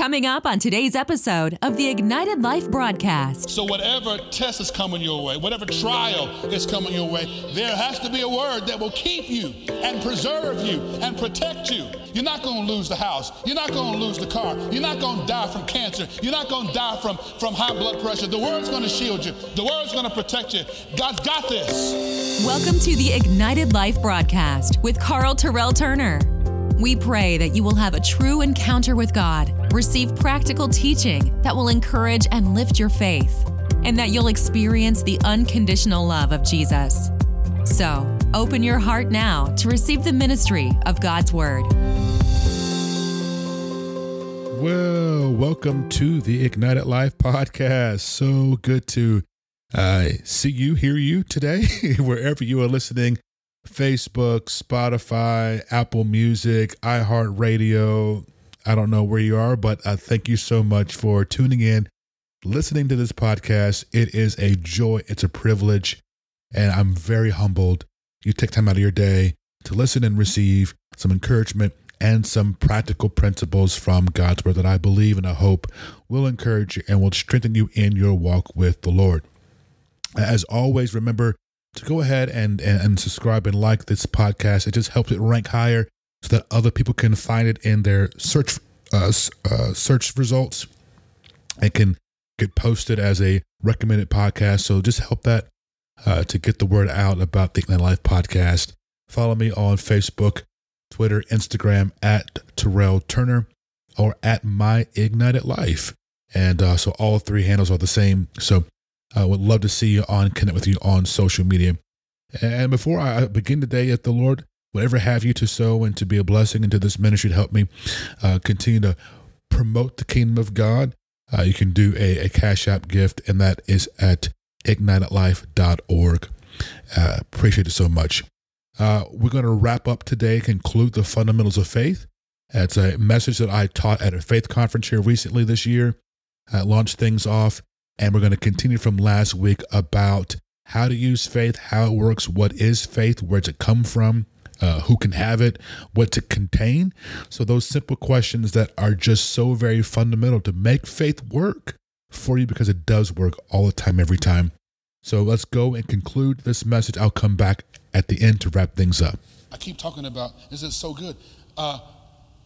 Coming up on today's episode of the Ignited Life broadcast. So, whatever test is coming your way, whatever trial is coming your way, there has to be a word that will keep you and preserve you and protect you. You're not going to lose the house. You're not going to lose the car. You're not going to die from cancer. You're not going to die from, from high blood pressure. The word's going to shield you, the word's going to protect you. God's got this. Welcome to the Ignited Life broadcast with Carl Terrell Turner. We pray that you will have a true encounter with God, receive practical teaching that will encourage and lift your faith, and that you'll experience the unconditional love of Jesus. So, open your heart now to receive the ministry of God's Word. Well, welcome to the Ignited Life podcast. So good to uh, see you, hear you today, wherever you are listening Facebook, Spotify, Apple Music, iHeartRadio. I don't know where you are, but uh, thank you so much for tuning in, listening to this podcast. It is a joy, it's a privilege, and I'm very humbled. You take time out of your day to listen and receive some encouragement and some practical principles from God's Word that I believe and I hope will encourage you and will strengthen you in your walk with the Lord. As always, remember to go ahead and, and subscribe and like this podcast. It just helps it rank higher so that other people can find it in their search uh, uh, search results and can get posted as a recommended podcast. So just help that uh, to get the word out about the Ignite Life podcast. Follow me on Facebook, Twitter, Instagram at Terrell Turner or at My Ignited Life. And uh, so all three handles are the same. So I would love to see you on, connect with you on social media. And before I begin today, if the Lord would ever have you to sow and to be a blessing into this ministry to help me uh, continue to promote the kingdom of God, uh, you can do a, a Cash App gift, and that is at ignitedlife.org. Uh, appreciate it so much. Uh, we're going to wrap up today, conclude the fundamentals of faith. It's a message that I taught at a faith conference here recently this year. I launched things off and we're going to continue from last week about how to use faith, how it works, what is faith, where does it come from, uh, who can have it, what to contain. So, those simple questions that are just so very fundamental to make faith work for you because it does work all the time, every time. So, let's go and conclude this message. I'll come back at the end to wrap things up. I keep talking about this is so good. Uh,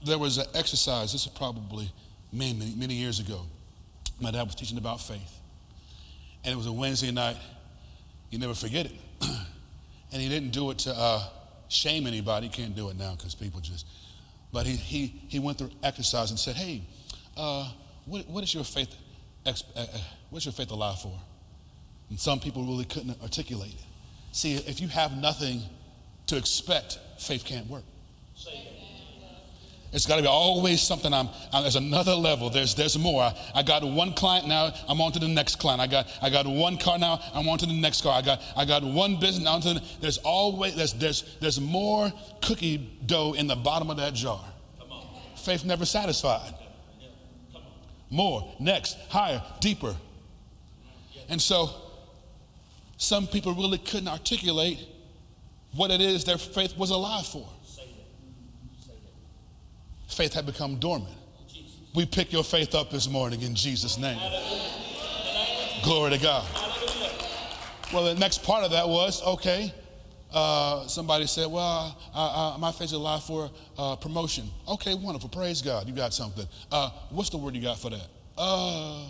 there was an exercise, this is probably many, many, many years ago. My dad was teaching about faith and it was a Wednesday night. You never forget it. and he didn't do it to uh, shame anybody. Can't do it now because people just. But he, he, he went through exercise and said, hey, uh, what, what is your faith, uh, uh, what's your faith alive for? And some people really couldn't articulate it. See, if you have nothing to expect, faith can't work. It's got to be always something. I'm, I'm, there's another level. There's there's more. I, I, got one client now. I'm on to the next client. I got I got one car now. I'm on to the next car. I got I got one business now. The, there's always there's there's there's more cookie dough in the bottom of that jar. Faith never satisfied. More, next, higher, deeper. And so, some people really couldn't articulate what it is their faith was alive for faith had become dormant. We pick your faith up this morning in Jesus' name. Glory to God. Well, the next part of that was okay. Uh, somebody said, Well, uh, uh, my faith is alive for uh, promotion. Okay, wonderful. Praise God. You got something. Uh, what's the word you got for that? Uh,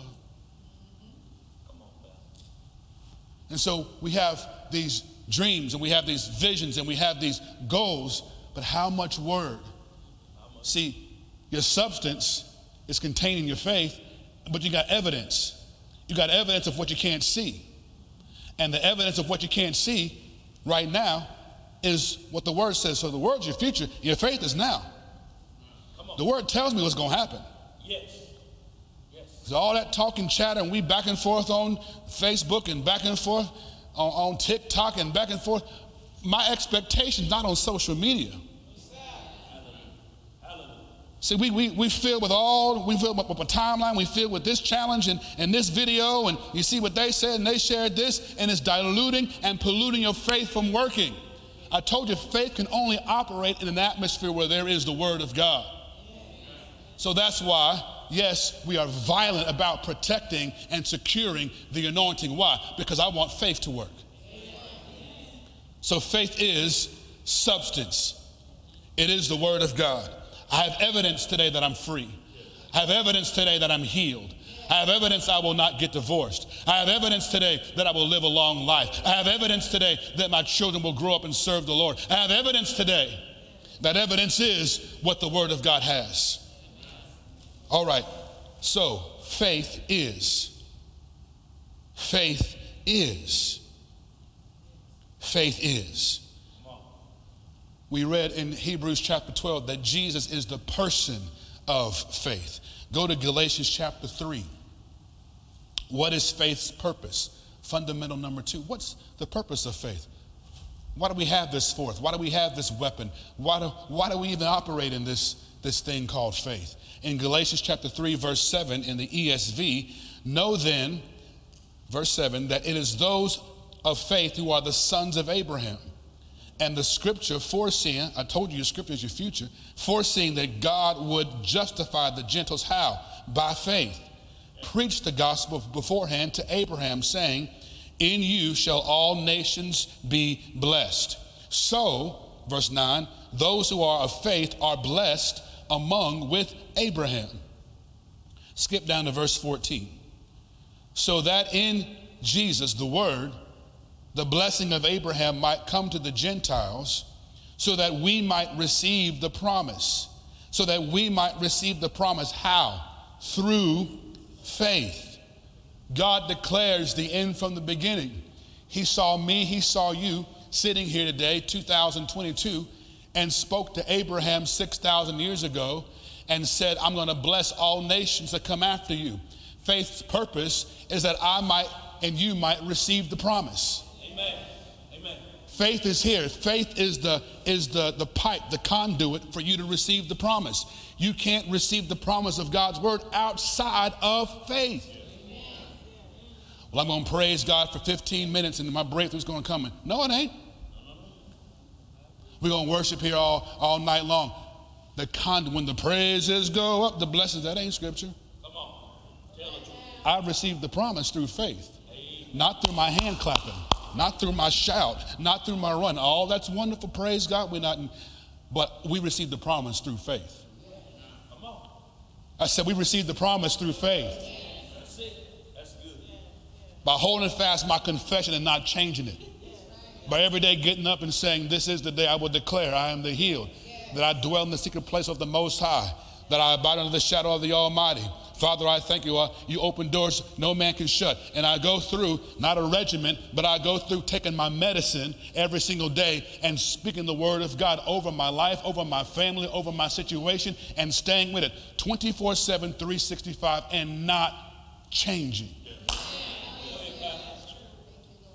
and so we have these dreams and we have these visions and we have these goals, but how much word? See, your substance is containing your faith, but you got evidence. You got evidence of what you can't see. And the evidence of what you can't see right now is what the word says. So the word's your future, your faith is now. The word tells me what's going to happen. Yes. yes. So all that talking, chatter, and we back and forth on Facebook and back and forth on, on TikTok and back and forth. My expectation's not on social media. See, we, we, we feel with all, we feel with, a timeline, we feel with this challenge and, and this video, and you see what they said, and they shared this, and it's diluting and polluting your faith from working. I told you, faith can only operate in an atmosphere where there is the Word of God. So that's why yes, we are violent about protecting and securing the anointing. Why? Because I want faith to work. So faith is substance, it is the word of God. I have evidence today that I'm free. I have evidence today that I'm healed. I have evidence I will not get divorced. I have evidence today that I will live a long life. I have evidence today that my children will grow up and serve the Lord. I have evidence today. That evidence is what the Word of God has. All right, so faith is. Faith is. Faith is. We read in Hebrews chapter 12 that Jesus is the person of faith. Go to Galatians chapter 3. What is faith's purpose? Fundamental number two. What's the purpose of faith? Why do we have this forth? Why do we have this weapon? Why do, why do we even operate in this, this thing called faith? In Galatians chapter 3, verse 7 in the ESV, know then, verse 7, that it is those of faith who are the sons of Abraham. And the scripture foreseeing, I told you scripture is your future, foreseeing that God would justify the Gentiles how? By faith. Preach the gospel beforehand to Abraham, saying, In you shall all nations be blessed. So, verse 9, those who are of faith are blessed among with Abraham. Skip down to verse 14. So that in Jesus, the Word, the blessing of Abraham might come to the Gentiles, so that we might receive the promise. So that we might receive the promise. How? Through faith. God declares the end from the beginning. He saw me, He saw you sitting here today, 2022, and spoke to Abraham 6,000 years ago and said, I'm going to bless all nations that come after you. Faith's purpose is that I might and you might receive the promise. Amen. Amen. Faith is here. Faith is the is the, the pipe, the conduit for you to receive the promise. You can't receive the promise of God's word outside of faith. Well, I'm going to praise God for 15 minutes and my breakthrough's going to come. No, it ain't. We're going to worship here all, all night long. The con- when the praises go up, the blessings, that ain't scripture. Come on. Tell the truth. I received the promise through faith, not through my hand clapping, not through my shout, not through my run. All that's wonderful, praise God. We're not, in, but we received the promise through faith. I said, we received the promise through faith. By holding fast my confession and not changing it. By every day getting up and saying, This is the day I will declare I am the healed, that I dwell in the secret place of the Most High, that I abide under the shadow of the Almighty. Father, I thank you. Uh, you open doors no man can shut. And I go through, not a regiment, but I go through taking my medicine every single day and speaking the word of God over my life, over my family, over my situation, and staying with it 24 7, 365, and not changing.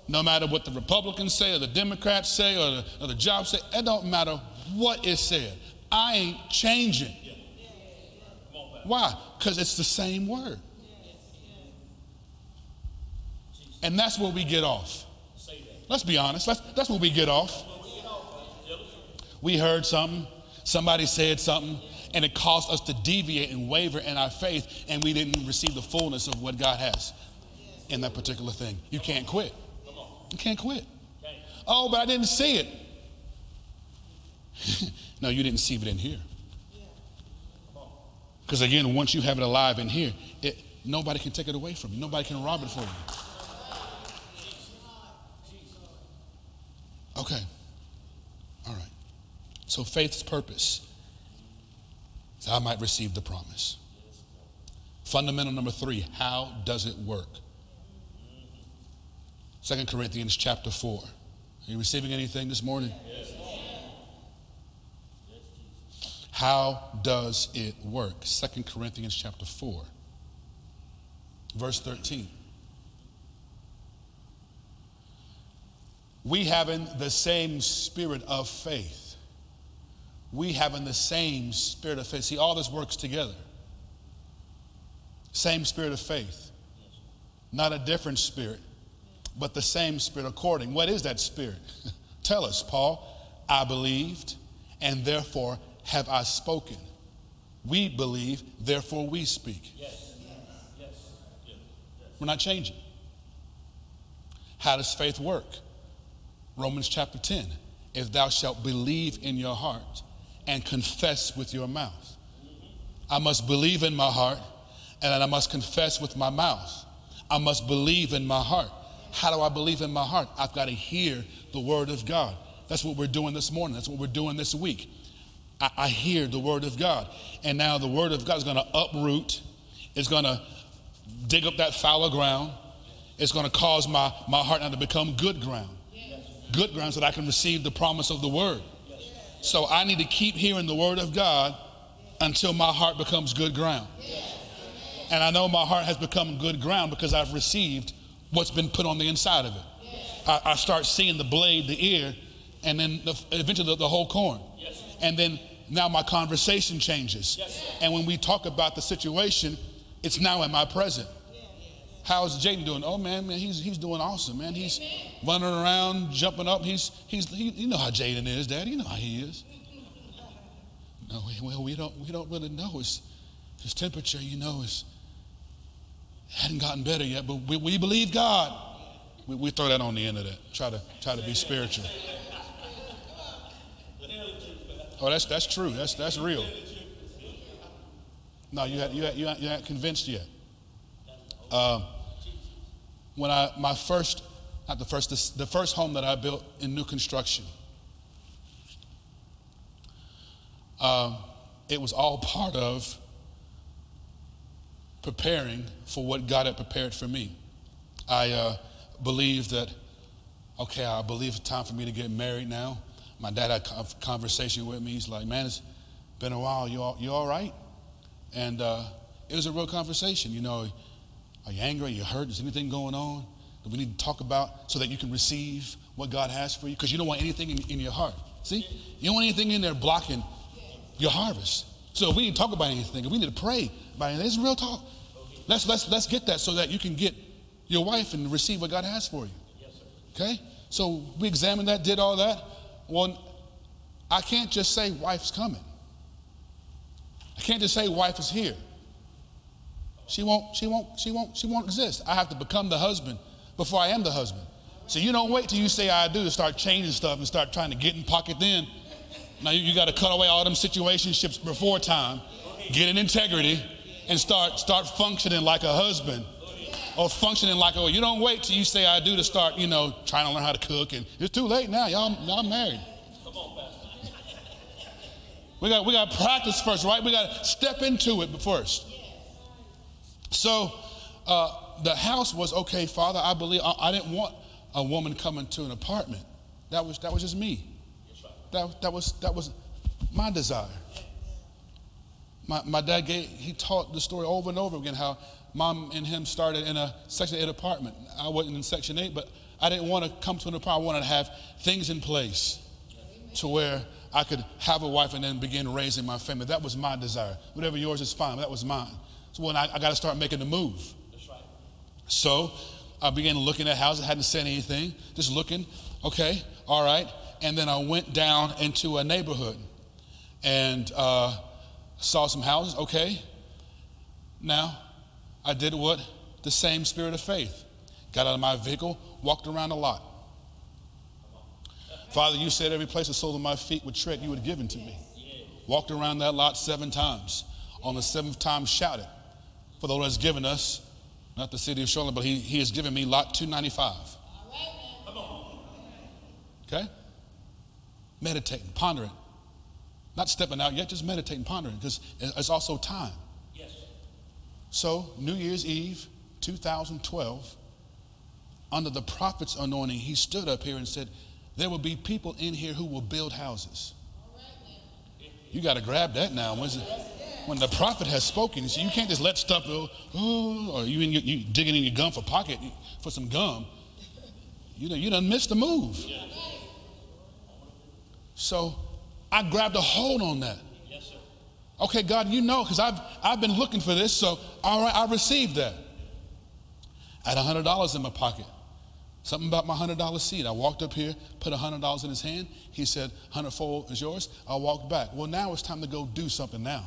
No matter what the Republicans say, or the Democrats say, or the, or the jobs say, it don't matter what is said. I ain't changing. Why? Because it's the same word. And that's where we get off. Let's be honest. That's, that's where we get off. We heard something, somebody said something, and it caused us to deviate and waver in our faith, and we didn't receive the fullness of what God has in that particular thing. You can't quit. You can't quit. Oh, but I didn't see it. no, you didn't see it in here. Because again, once you have it alive in here, it, nobody can take it away from you. Nobody can rob it from you. Okay. All right. So faith's purpose is I might receive the promise. Fundamental number three, how does it work? Second Corinthians chapter 4. Are you receiving anything this morning? Yes. How does it work? Second Corinthians chapter 4, verse 13. We having the same spirit of faith. We having the same spirit of faith. See, all this works together. Same spirit of faith. Not a different spirit, but the same spirit according. What is that spirit? Tell us, Paul. I believed, and therefore have I spoken. We believe, therefore we speak. Yes. Yes. Yes. We're not changing. How does faith work? Romans chapter 10. If thou shalt believe in your heart and confess with your mouth. I must believe in my heart and then I must confess with my mouth. I must believe in my heart. How do I believe in my heart? I've got to hear the word of God. That's what we're doing this morning. That's what we're doing this week. I, I hear the word of God. And now the word of God is going to uproot, it's going to dig up that fallow ground. It's going to cause my, my heart now to become good ground. Good ground so that I can receive the promise of the word. So I need to keep hearing the word of God until my heart becomes good ground. And I know my heart has become good ground because I've received what's been put on the inside of it. I, I start seeing the blade, the ear, and then the, eventually the, the, whole corn. And then now my conversation changes. And when we talk about the situation, it's now in my present. How's Jaden doing? Oh man, man, he's he's doing awesome, man. He's running around, jumping up. He's he's he, you know how Jaden is, Dad. You know how he is. No, well, we don't we don't really know. His his temperature, you know, is hadn't gotten better yet, but we, we believe God. We, we throw that on the end of that. Try to try to be spiritual. Oh, that's that's true. That's that's real. No, you had you had, you had, you had convinced yet. Uh, when I my first not the first the, the first home that I built in new construction. Uh, it was all part of preparing for what God had prepared for me. I uh, believe that, okay, I believe it's time for me to get married now. My dad had a conversation with me. He's like, man, it's been a while. You all, you all right? And uh, it was a real conversation. You know, are you angry? Are you hurt? Is anything going on that we need to talk about so that you can receive what God has for you? Because you don't want anything in, in, your heart. See? You don't want anything in there blocking your harvest. So if we need to talk about anything, if we need to pray about anything, it's real talk. Let's, let's, let's get that so that you can get your wife and receive what God has for you. Okay? So we examined that, did all that. Well, I can't just say wife's coming. I can't just say wife is here. She won't, she won't, she won't, she won't exist. I have to become the husband before I am the husband. So you don't wait till you say I do to start changing stuff and start trying to get in pocket then. Now you, you got to cut away all them situationships before time, get in integrity, and start start functioning like a husband or functioning like oh, you don't wait till you say I do to start, you know, trying to learn how to cook and it's too late now. Y'all y'all married. Come on. We got we got practice first, right? We got to step into it first. So uh, the house was okay, Father. I believe I, I, didn't want a woman coming to an apartment. That was that was just me. That that was that was my desire. My, my dad gave, he taught the story over and over again how mom and him started in a Section 8 apartment. I wasn't in Section 8, but I didn't want to come to an apartment. I wanted to have things in place to where I could have a wife and then begin raising my family. That was my desire. Whatever yours is fine, but that was mine. So when I, I got to start making the move. Right. So I began looking at houses. I hadn't said anything, just looking. Okay, all right. And then I went down into a neighborhood and uh, saw some houses. Okay. Now I did what the same spirit of faith. Got out of my vehicle, walked around a lot. Father, you said every place the sole of my feet would tread, you would have given to me. Walked around that lot seven times. On the seventh time, shouted, For the Lord has given us, not the city of Charlotte, but he, he has given me lot 295. Okay? Meditating, pondering. Not stepping out yet, just meditating, pondering, because it's also time. So, New Year's Eve, 2012, under the prophet's anointing, he stood up here and said, there will be people in here who will build houses. You got to grab that now. When the prophet has spoken, you can't just let stuff go, or you, you, you digging in your gum for pocket for some gum. You know, you done missed the move. So I grabbed a hold on that. Okay, God, you know, because I've, I've been looking for this, so all right, I received that. I had $100 in my pocket. Something about my $100 seed. I walked up here, put $100 in his hand. He said, 100 fold is yours. I walked back. Well, now it's time to go do something now.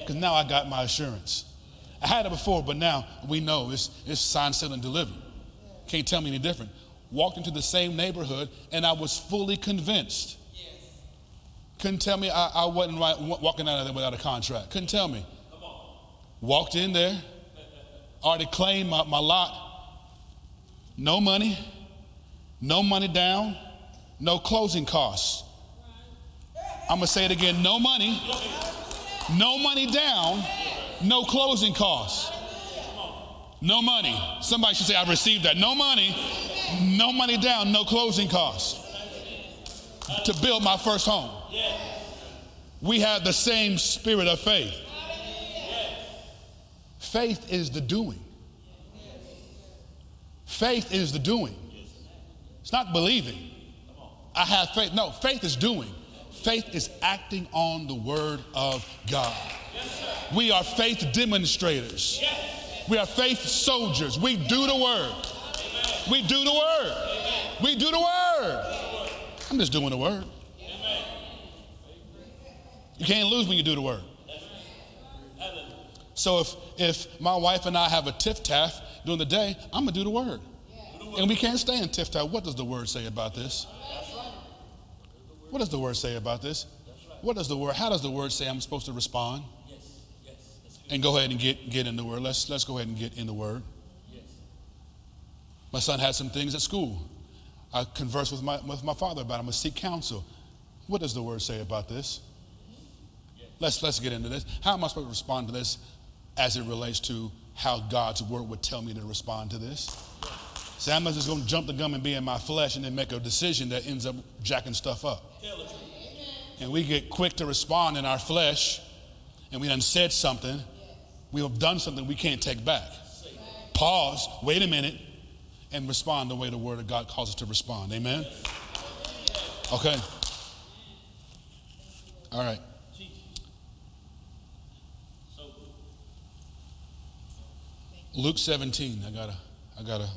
Because now I got my assurance. I had it before, but now we know it's, it's signed, sealed, and delivered. Can't tell me any different. Walked into the same neighborhood and I was fully convinced. Couldn't tell me I, I wasn't right, walking out of there without a contract. Couldn't tell me. Walked in there, already claimed my, my lot. No money, no money down, no closing costs. I'm gonna say it again no money, no money down, no closing costs. No money. Somebody should say, I received that. No money, no money down, no closing costs to build my first home. We have the same spirit of faith. Faith is the doing. Faith is the doing. It's not believing. I have faith. No, faith is doing. Faith is acting on the word of God. We are faith demonstrators. We are faith soldiers. We do the word. We do the word. We do the word. I'm just doing the word. You can't lose when you do the word. So if if my wife and I have a tiff taff during the day, I'm gonna do the word. And we can't stay in tiff taff. What does the word say about this? What does the word say about this? What does the word? How does the word say I'm supposed to respond? And go ahead and get get in the word. Let's let's go ahead and get in the word. My son had some things at school. I conversed with my with my father about. It. I'm gonna seek counsel. What does the word say about this? Let's let's get into this. How am I supposed to respond to this as it relates to how God's word would tell me to respond to this? See, I'm not just gonna jump the gun and be in my flesh and then make a decision that ends up jacking stuff up. And we get quick to respond in our flesh, and we done said something, we have done something we can't take back. Pause, wait a minute, and respond the way the Word of God calls us to respond. Amen? Okay. All right. Luke 17. I gotta, I gotta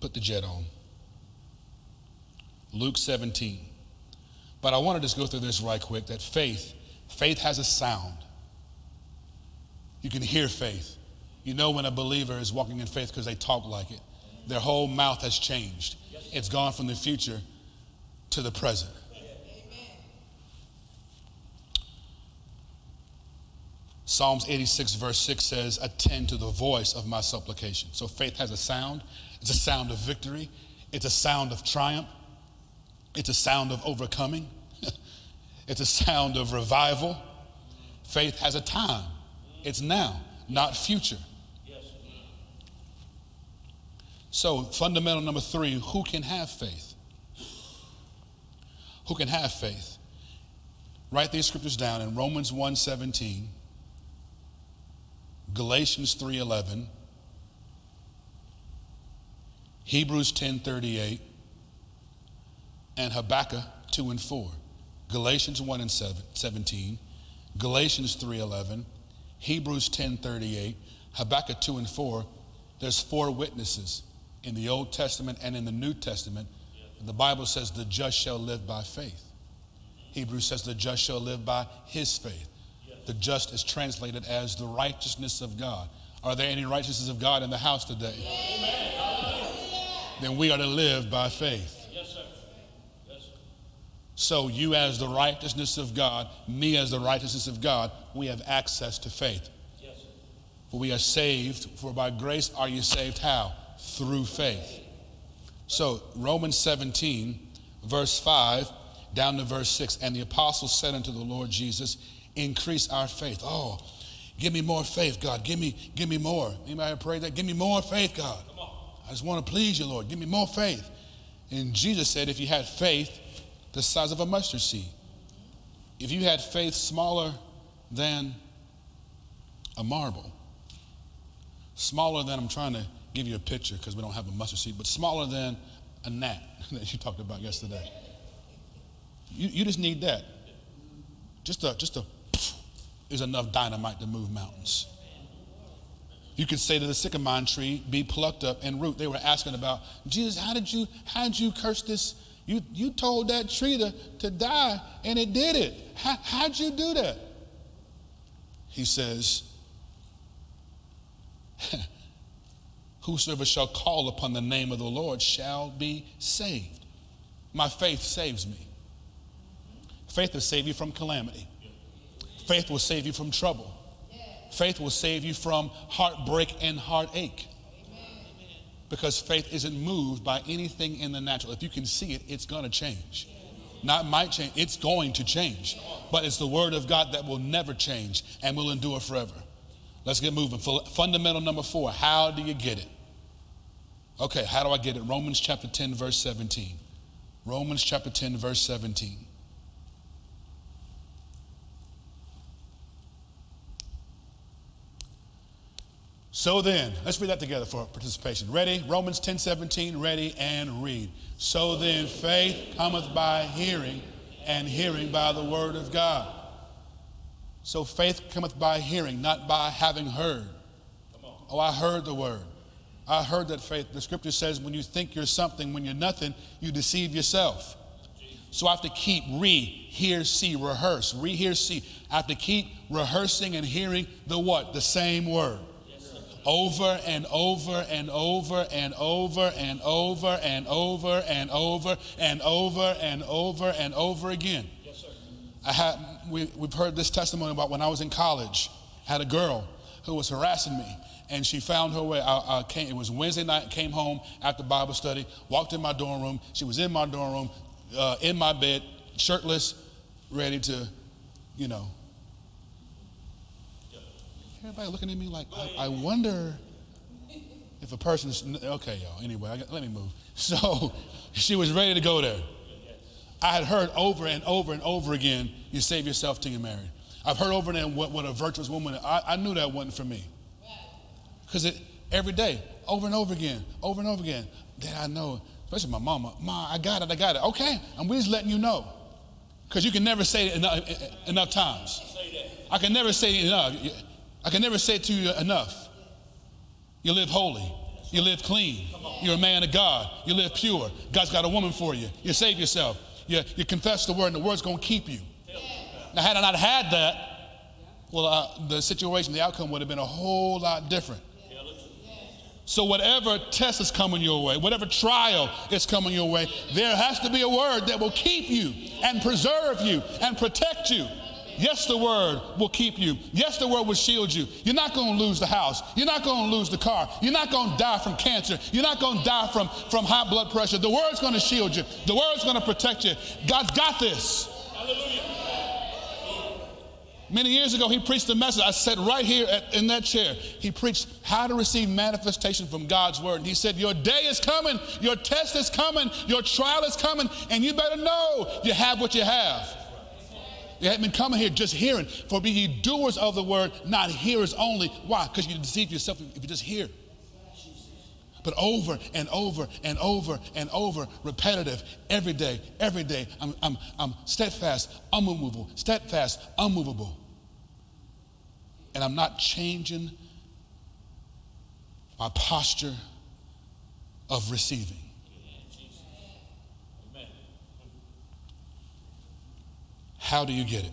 put the jet on. Luke 17. But I want to just go through this right quick that faith, faith has a sound. You can hear faith. You know when a believer is walking in faith because they talk like it. Their whole mouth has changed. It's gone from the future to the present. Psalms 86, verse 6 says, Attend to the voice of my supplication. So faith has a sound. It's a sound of victory, it's a sound of triumph, it's a sound of overcoming, it's a sound of revival. Faith has a time. It's now, not future. So, fundamental number three who can have faith? Who can have faith? Write these scriptures down in Romans 1 17, Galatians 3:11, Hebrews 10:38, and Habakkuk 2 and 4. Galatians 1 and 7, 17, Galatians 3:11, Hebrews 10:38, Habakkuk 2 and 4. There's four witnesses in the Old Testament and in the New Testament, the Bible says the just shall live by faith. Hebrews says the just shall live by his faith. The just is translated as the righteousness of God. Are there any righteousness of God in the house today? Then we are to live by faith. So, you as the righteousness of God, me as the righteousness of God, we have access to faith. For we are saved, for by grace are you saved. How? through faith. So, Romans 17, verse 5 down to verse 6. And the apostles said unto the Lord Jesus, Increase our faith. Oh, give me more faith, God. Give me, give me more. Anybody pray that? Give me more faith, God. I just want to please you, Lord. Give me more faith. And Jesus said, if you had faith the size of a mustard seed, if you had faith smaller than a marble, smaller than I'm trying to give you a picture because we don't have a mustard seed, but smaller than a gnat that you talked about yesterday. You, you just need that. Just a, just a is enough dynamite to move mountains. You could say to the sycamore tree, be plucked up and root. They were asking about, Jesus, how did you, how did you curse this? You, you told that tree to, to die and it did it. How, how'd you do that? he says, Whosoever shall call upon the name of the Lord shall be saved. My faith saves me. Faith will save you from calamity. Faith will save you from trouble. Faith will save you from heartbreak and heartache. Because faith isn't moved by anything in the natural. If you can see it, it's going to change. Not might change, it's going to change. But it's the word of God that will never change and will endure forever. Let's get moving. Fundamental number four how do you get it? Okay, how do I get it? Romans chapter 10, verse 17. Romans chapter 10, verse 17. So then, let's read that together for participation. Ready? Romans 10 17, ready and read. So then, faith cometh by hearing, and hearing by the word of God. So faith cometh by hearing, not by having heard. Oh, I heard the word. I heard that faith. The scripture says when you think you're something, when you're nothing, you deceive yourself. So I have to keep re, hear, see, rehearse, re, hear, see. I have to keep rehearsing and hearing the what? The same word over and over and over and over and over and over and over and over and over and over again. Yes, sir. I had, we, we've heard this testimony about when I was in college. I had a girl who was harassing me and she found her way. I, I came, it was Wednesday night, came home after Bible study, walked in my dorm room. She was in my dorm room, uh, in my bed, shirtless, ready to, you know, Everybody looking at me like, I, I wonder if a person's, okay, y'all, anyway, got, let me move. So she was ready to go there. I had heard over and over and over again, you save yourself till you're married. I've heard over and over what, what a virtuous woman, I, I knew that wasn't for me. Because it every day, over and over again, over and over again, that I know, especially my mama, Ma, I got it, I got it. Okay, and we're just letting you know. Because you can never say it enough, enough times. I can never say it enough. I can never say to you enough. You live holy. You live clean. You're a man of God. You live pure. God's got a woman for you. You save yourself. You, you confess the word, and the word's going to keep you. Now, had I not had that, well, uh, the situation, the outcome would have been a whole lot different. So, whatever test is coming your way, whatever trial is coming your way, there has to be a word that will keep you and preserve you and protect you. Yes, the word will keep you. Yes, the word will shield you. You're not going to lose the house. You're not going to lose the car. You're not going to die from cancer. You're not going to die from, from high blood pressure. The word's going to shield you. The word's going to protect you. God's got this. Hallelujah. Many years ago, he preached a message. I sat right here at, in that chair. He preached how to receive manifestation from God's word. And he said, Your day is coming, your test is coming, your trial is coming, and you better know you have what you have. You haven't been coming here just hearing. For be ye doers of the word, not hearers only. Why? Because you deceive yourself if you just hear. But over and over and over and over, repetitive, every day, every day, I'm, I'm, I'm steadfast, unmovable, steadfast, unmovable. And I'm not changing my posture of receiving. How do you get it?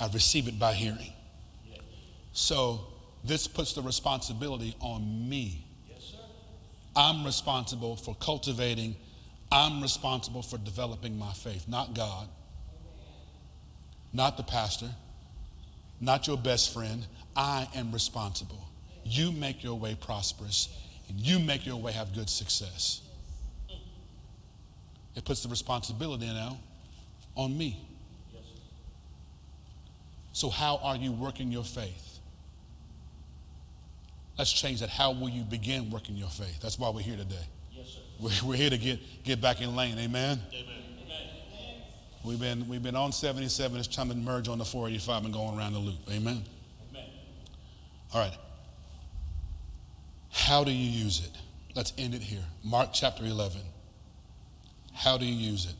I receive it by hearing. So this puts the responsibility on me. I'm responsible for cultivating, I'm responsible for developing my faith, not God, not the pastor, not your best friend. I am responsible. You make your way prosperous, and you make your way have good success. It puts the responsibility now on me. So, how are you working your faith? Let's change that. How will you begin working your faith? That's why we're here today. Yes, sir. We're, we're here to get, get back in lane. Amen? Amen. We've been, we've been on 77. It's time to merge on the 485 and going around the loop. Amen? Amen. All right. How do you use it? Let's end it here. Mark chapter 11. How do you use it?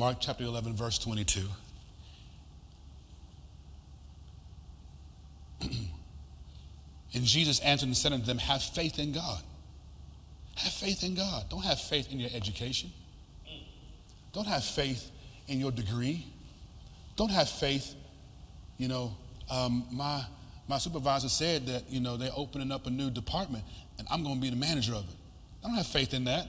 Mark chapter 11, verse 22. and Jesus answered and said unto them, Have faith in God. Have faith in God. Don't have faith in your education. Don't have faith in your degree. Don't have faith you know, um, my, my supervisor said that, you know, they're opening up a new department and I'm going to be the manager of it. I don't have faith in that.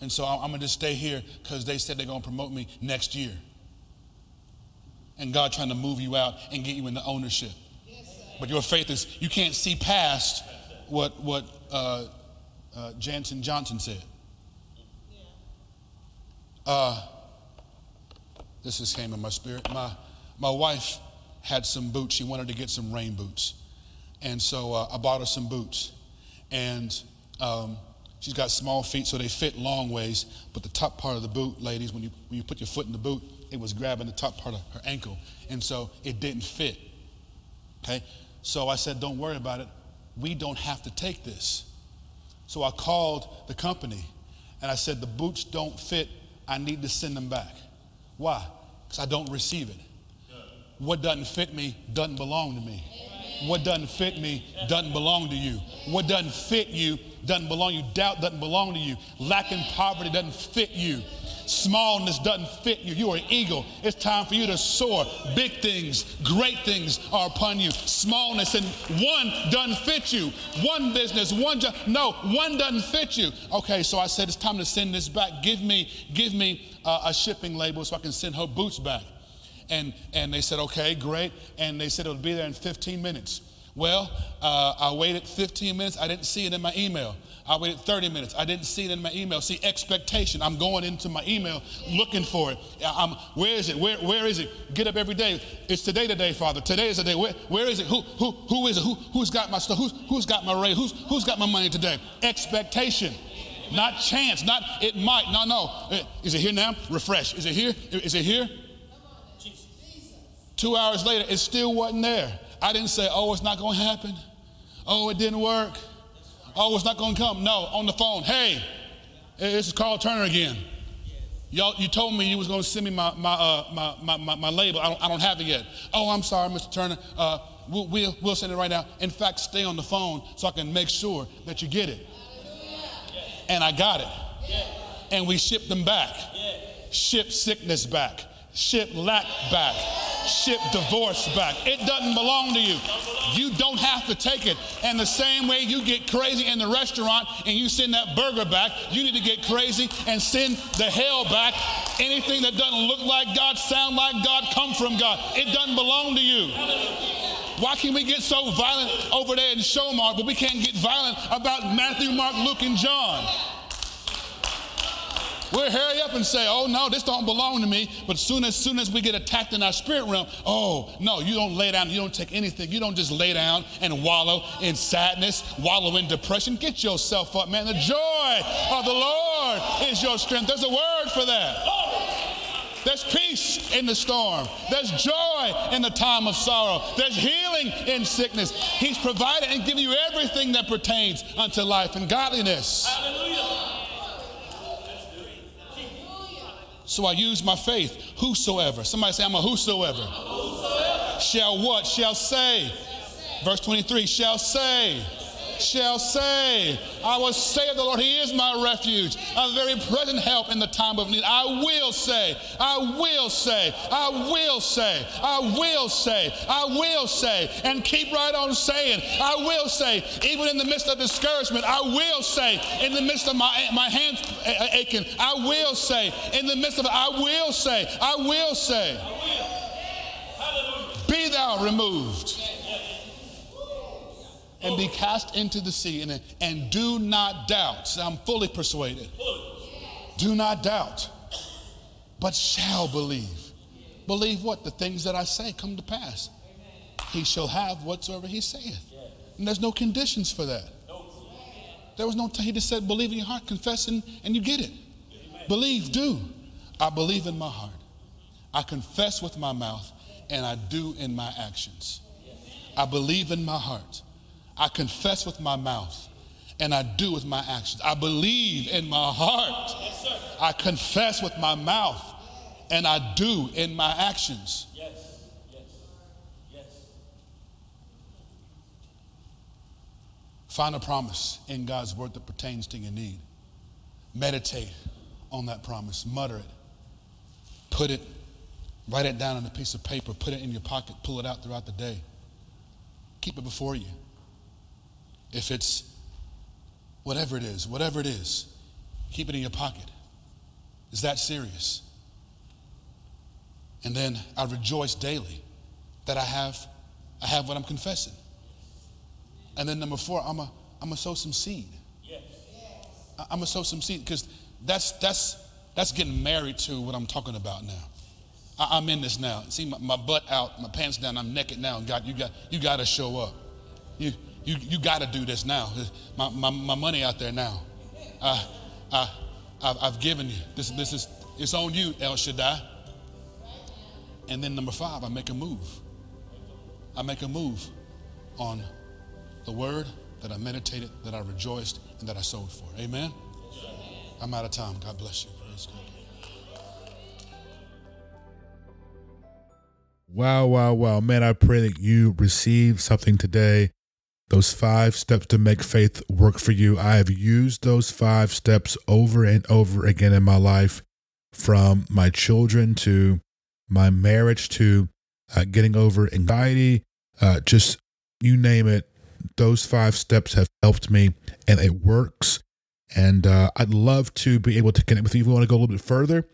And so I'm going to just stay here because they said they're going to promote me next year. And God trying to move you out and get you into ownership. But your faith is, you can't see past what, what uh, uh, Jansen Johnson said. Uh, this just came in my spirit. My, my wife had some boots. She wanted to get some rain boots. And so uh, I bought her some boots. And um, she's got small feet, so they fit long ways. But the top part of the boot, ladies, when you, when you put your foot in the boot, it was grabbing the top part of her ankle. And so it didn't fit. Okay? So I said, don't worry about it. We don't have to take this. So I called the company and I said, the boots don't fit. I need to send them back. Why? Because I don't receive it. What doesn't fit me doesn't belong to me. What doesn't fit me doesn't belong to you. What doesn't fit you doesn't belong to you. Doubt doesn't belong to you. Lack and poverty doesn't fit you. Smallness doesn't fit you. You are an eagle. It's time for you to soar. Big things, great things are upon you. Smallness and one doesn't fit you. One business, one job. No, one doesn't fit you. Okay, so I said it's time to send this back. Give me, give me uh, a shipping label so I can send her boots back. And, and they said, okay, great. And they said it'll be there in 15 minutes. Well, uh, I waited 15 minutes. I didn't see it in my email. I waited 30 minutes. I didn't see it in my email. See, expectation. I'm going into my email looking for it. I'm, where is it? Where, where is it? Get up every day. It's today, today, Father. Today is the day. Where, where is it? Who, who, who is it? Who, who's got my stuff? Who's, who's got my raise? Who's, who's got my money today? Expectation. Not chance. Not it might. No, no. Is it here now? Refresh. Is it here? Is it here? Two hours later, it still wasn't there. I didn't say, oh, it's not going to happen. Oh, it didn't work. Oh, it's not going to come. No, on the phone. Hey, this is Carl Turner again. Y'all, you told me you was going to send me my, my, uh, my, my, my, my, label. I don't, I don't have it yet. Oh, I'm sorry, Mr. Turner. Uh, we'll, we'll, we'll send it right now. In fact, stay on the phone so I can make sure that you get it. And I got it. And we shipped them back. Ship sickness back. Ship lack back ship divorce back. It doesn't belong to you. You don't have to take it. And the same way you get crazy in the restaurant and you send that burger back, you need to get crazy and send the hell back. Anything that doesn't look like God, sound like God, come from God. It doesn't belong to you. Why can we get so violent over there in Showmars, but we can't get violent about Matthew, Mark, Luke, and John? We'll hurry up and say, oh no, this don't belong to me. But soon as soon as we get attacked in our spirit realm, oh no, you don't lay down, you don't take anything. You don't just lay down and wallow in sadness, wallow in depression. Get yourself up, man. The joy of the Lord is your strength. There's a word for that. There's peace in the storm. There's joy in the time of sorrow. There's healing in sickness. He's provided and given you everything that pertains unto life and godliness. Hallelujah. So I use my faith. Whosoever. Somebody say, I'm a whosoever. whosoever. Shall what? Shall say. Verse 23 shall say shall say, I will say of the Lord, He is my refuge, a very present help in the time of need. I will say, I will say, I will say, I will say, I will say, and keep right on saying, I will say, even in the midst of discouragement, I will say, in the midst of my, my hands aching, I will say, in the midst of it, I will say, I will say, be thou removed and be cast into the sea. And, and do not doubt. I'm fully persuaded. Do not doubt, but shall believe. Believe what? The things that I say come to pass. He shall have whatsoever he saith. And there's no conditions for that. There was no, t- he just said, believe in your heart, confess, and, and you get it. Believe, do. I believe in my heart. I confess with my mouth, and I do in my actions. I believe in my heart. I confess with my mouth and I do with my actions. I believe in my heart. Yes, I confess with my mouth and I do in my actions. Find a promise in God's word that pertains to your need. Meditate on that promise. Mutter it. Put it Write it down on a piece of paper, put it in your pocket, pull it out throughout the day. Keep it before you. If it's whatever it is, whatever it is, keep it in your pocket. Is that serious? And then I rejoice daily that I have, I have what I'm confessing. And then number four, I'm a, I'm gonna sow some seed. Yes. I'm gonna sow some seed because that's that's that's getting married to what I'm talking about now. I, am in this now. See my, my, butt out, my pants down. I'm naked now. God, you got you got to show up. You you you got to do this now. My, my, my money out there now. I, I I've, I've given you this. This is it's on you, El Shaddai. And then number five, I make a move. I make a move on the word that I meditated, that I rejoiced, and that I sold for. Amen? I'm out of time. God bless you. Praise God. Wow, wow, wow. Man, I pray that you receive something today. Those five steps to make faith work for you. I have used those five steps over and over again in my life from my children to my marriage to uh, getting over anxiety, uh, just you name it. Those five steps have helped me and it works. And uh, I'd love to be able to connect with you. If you want to go a little bit further,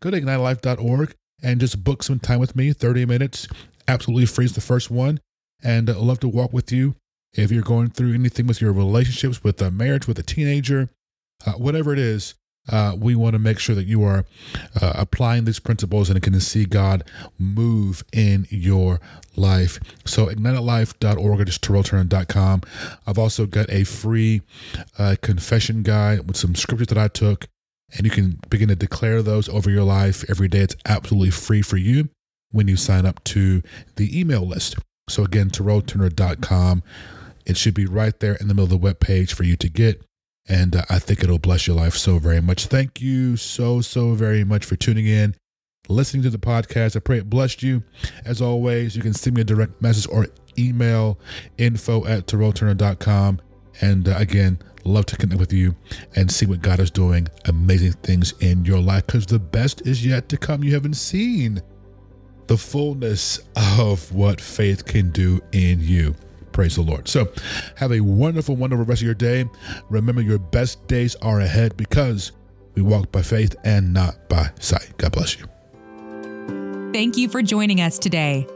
go to ignitelife.org and just book some time with me 30 minutes, absolutely free is the first one. And I'd love to walk with you if you're going through anything with your relationships, with a marriage, with a teenager, uh, whatever it is uh, we want to make sure that you are uh, applying these principles and can see God move in your life. So ignitelife.org or just terrellturner.com. I've also got a free uh, confession guide with some scriptures that I took, and you can begin to declare those over your life every day. It's absolutely free for you when you sign up to the email list. So again, terrellturner.com. It should be right there in the middle of the web page for you to get and uh, I think it'll bless your life so very much. Thank you so, so very much for tuning in, listening to the podcast. I pray it blessed you. As always, you can send me a direct message or email info at terrellturner.com. And uh, again, love to connect with you and see what God is doing amazing things in your life because the best is yet to come. You haven't seen the fullness of what faith can do in you. Praise the Lord. So, have a wonderful, wonderful rest of your day. Remember, your best days are ahead because we walk by faith and not by sight. God bless you. Thank you for joining us today.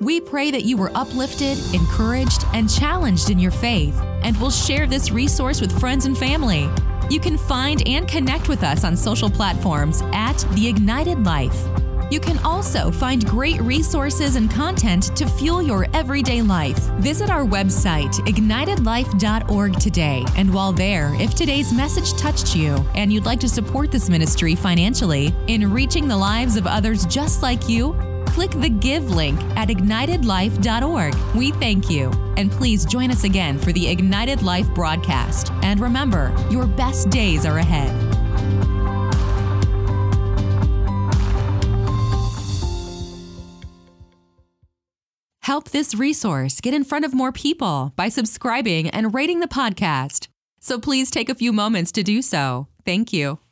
We pray that you were uplifted, encouraged, and challenged in your faith, and will share this resource with friends and family. You can find and connect with us on social platforms at The Ignited Life. You can also find great resources and content to fuel your everyday life. Visit our website, ignitedlife.org today. And while there, if today's message touched you and you'd like to support this ministry financially in reaching the lives of others just like you, click the Give link at ignitedlife.org. We thank you. And please join us again for the Ignited Life broadcast. And remember, your best days are ahead. Help this resource get in front of more people by subscribing and rating the podcast. So please take a few moments to do so. Thank you.